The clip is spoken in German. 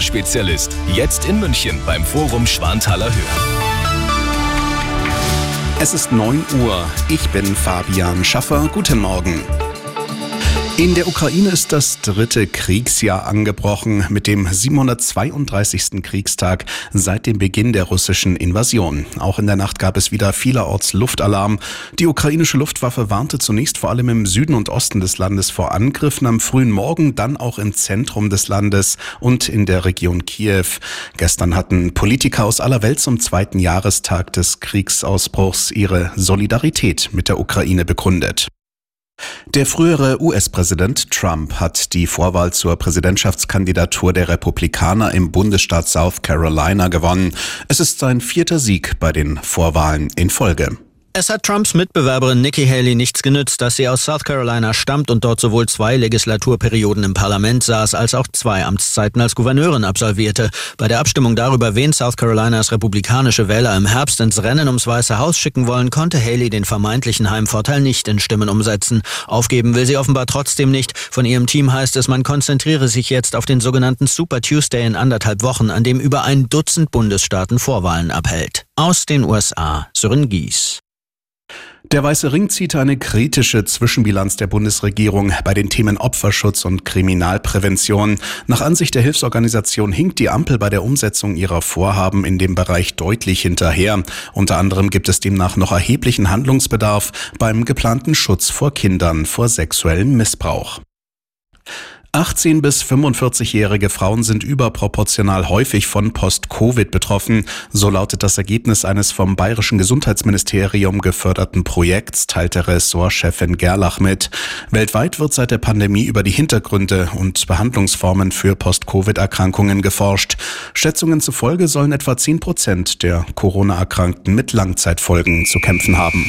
Spezialist. Jetzt in München beim Forum Schwanthaler Höhe. Es ist 9 Uhr. Ich bin Fabian Schaffer. Guten Morgen. In der Ukraine ist das dritte Kriegsjahr angebrochen mit dem 732. Kriegstag seit dem Beginn der russischen Invasion. Auch in der Nacht gab es wieder vielerorts Luftalarm. Die ukrainische Luftwaffe warnte zunächst vor allem im Süden und Osten des Landes vor Angriffen am frühen Morgen, dann auch im Zentrum des Landes und in der Region Kiew. Gestern hatten Politiker aus aller Welt zum zweiten Jahrestag des Kriegsausbruchs ihre Solidarität mit der Ukraine begründet. Der frühere US-Präsident Trump hat die Vorwahl zur Präsidentschaftskandidatur der Republikaner im Bundesstaat South Carolina gewonnen. Es ist sein vierter Sieg bei den Vorwahlen in Folge. Es hat Trumps Mitbewerberin Nikki Haley nichts genützt, dass sie aus South Carolina stammt und dort sowohl zwei Legislaturperioden im Parlament saß, als auch zwei Amtszeiten als Gouverneurin absolvierte. Bei der Abstimmung darüber, wen South Carolinas republikanische Wähler im Herbst ins Rennen ums Weiße Haus schicken wollen, konnte Haley den vermeintlichen Heimvorteil nicht in Stimmen umsetzen. Aufgeben will sie offenbar trotzdem nicht. Von ihrem Team heißt es, man konzentriere sich jetzt auf den sogenannten Super Tuesday in anderthalb Wochen, an dem über ein Dutzend Bundesstaaten Vorwahlen abhält. Aus den USA, Sören Gies. Der Weiße Ring zieht eine kritische Zwischenbilanz der Bundesregierung bei den Themen Opferschutz und Kriminalprävention. Nach Ansicht der Hilfsorganisation hinkt die Ampel bei der Umsetzung ihrer Vorhaben in dem Bereich deutlich hinterher. Unter anderem gibt es demnach noch erheblichen Handlungsbedarf beim geplanten Schutz vor Kindern vor sexuellem Missbrauch. 18 bis 45-jährige Frauen sind überproportional häufig von Post-Covid betroffen. So lautet das Ergebnis eines vom Bayerischen Gesundheitsministerium geförderten Projekts, teilte Ressortchefin Gerlach mit. Weltweit wird seit der Pandemie über die Hintergründe und Behandlungsformen für Post-Covid-Erkrankungen geforscht. Schätzungen zufolge sollen etwa 10 Prozent der Corona-Erkrankten mit Langzeitfolgen zu kämpfen haben.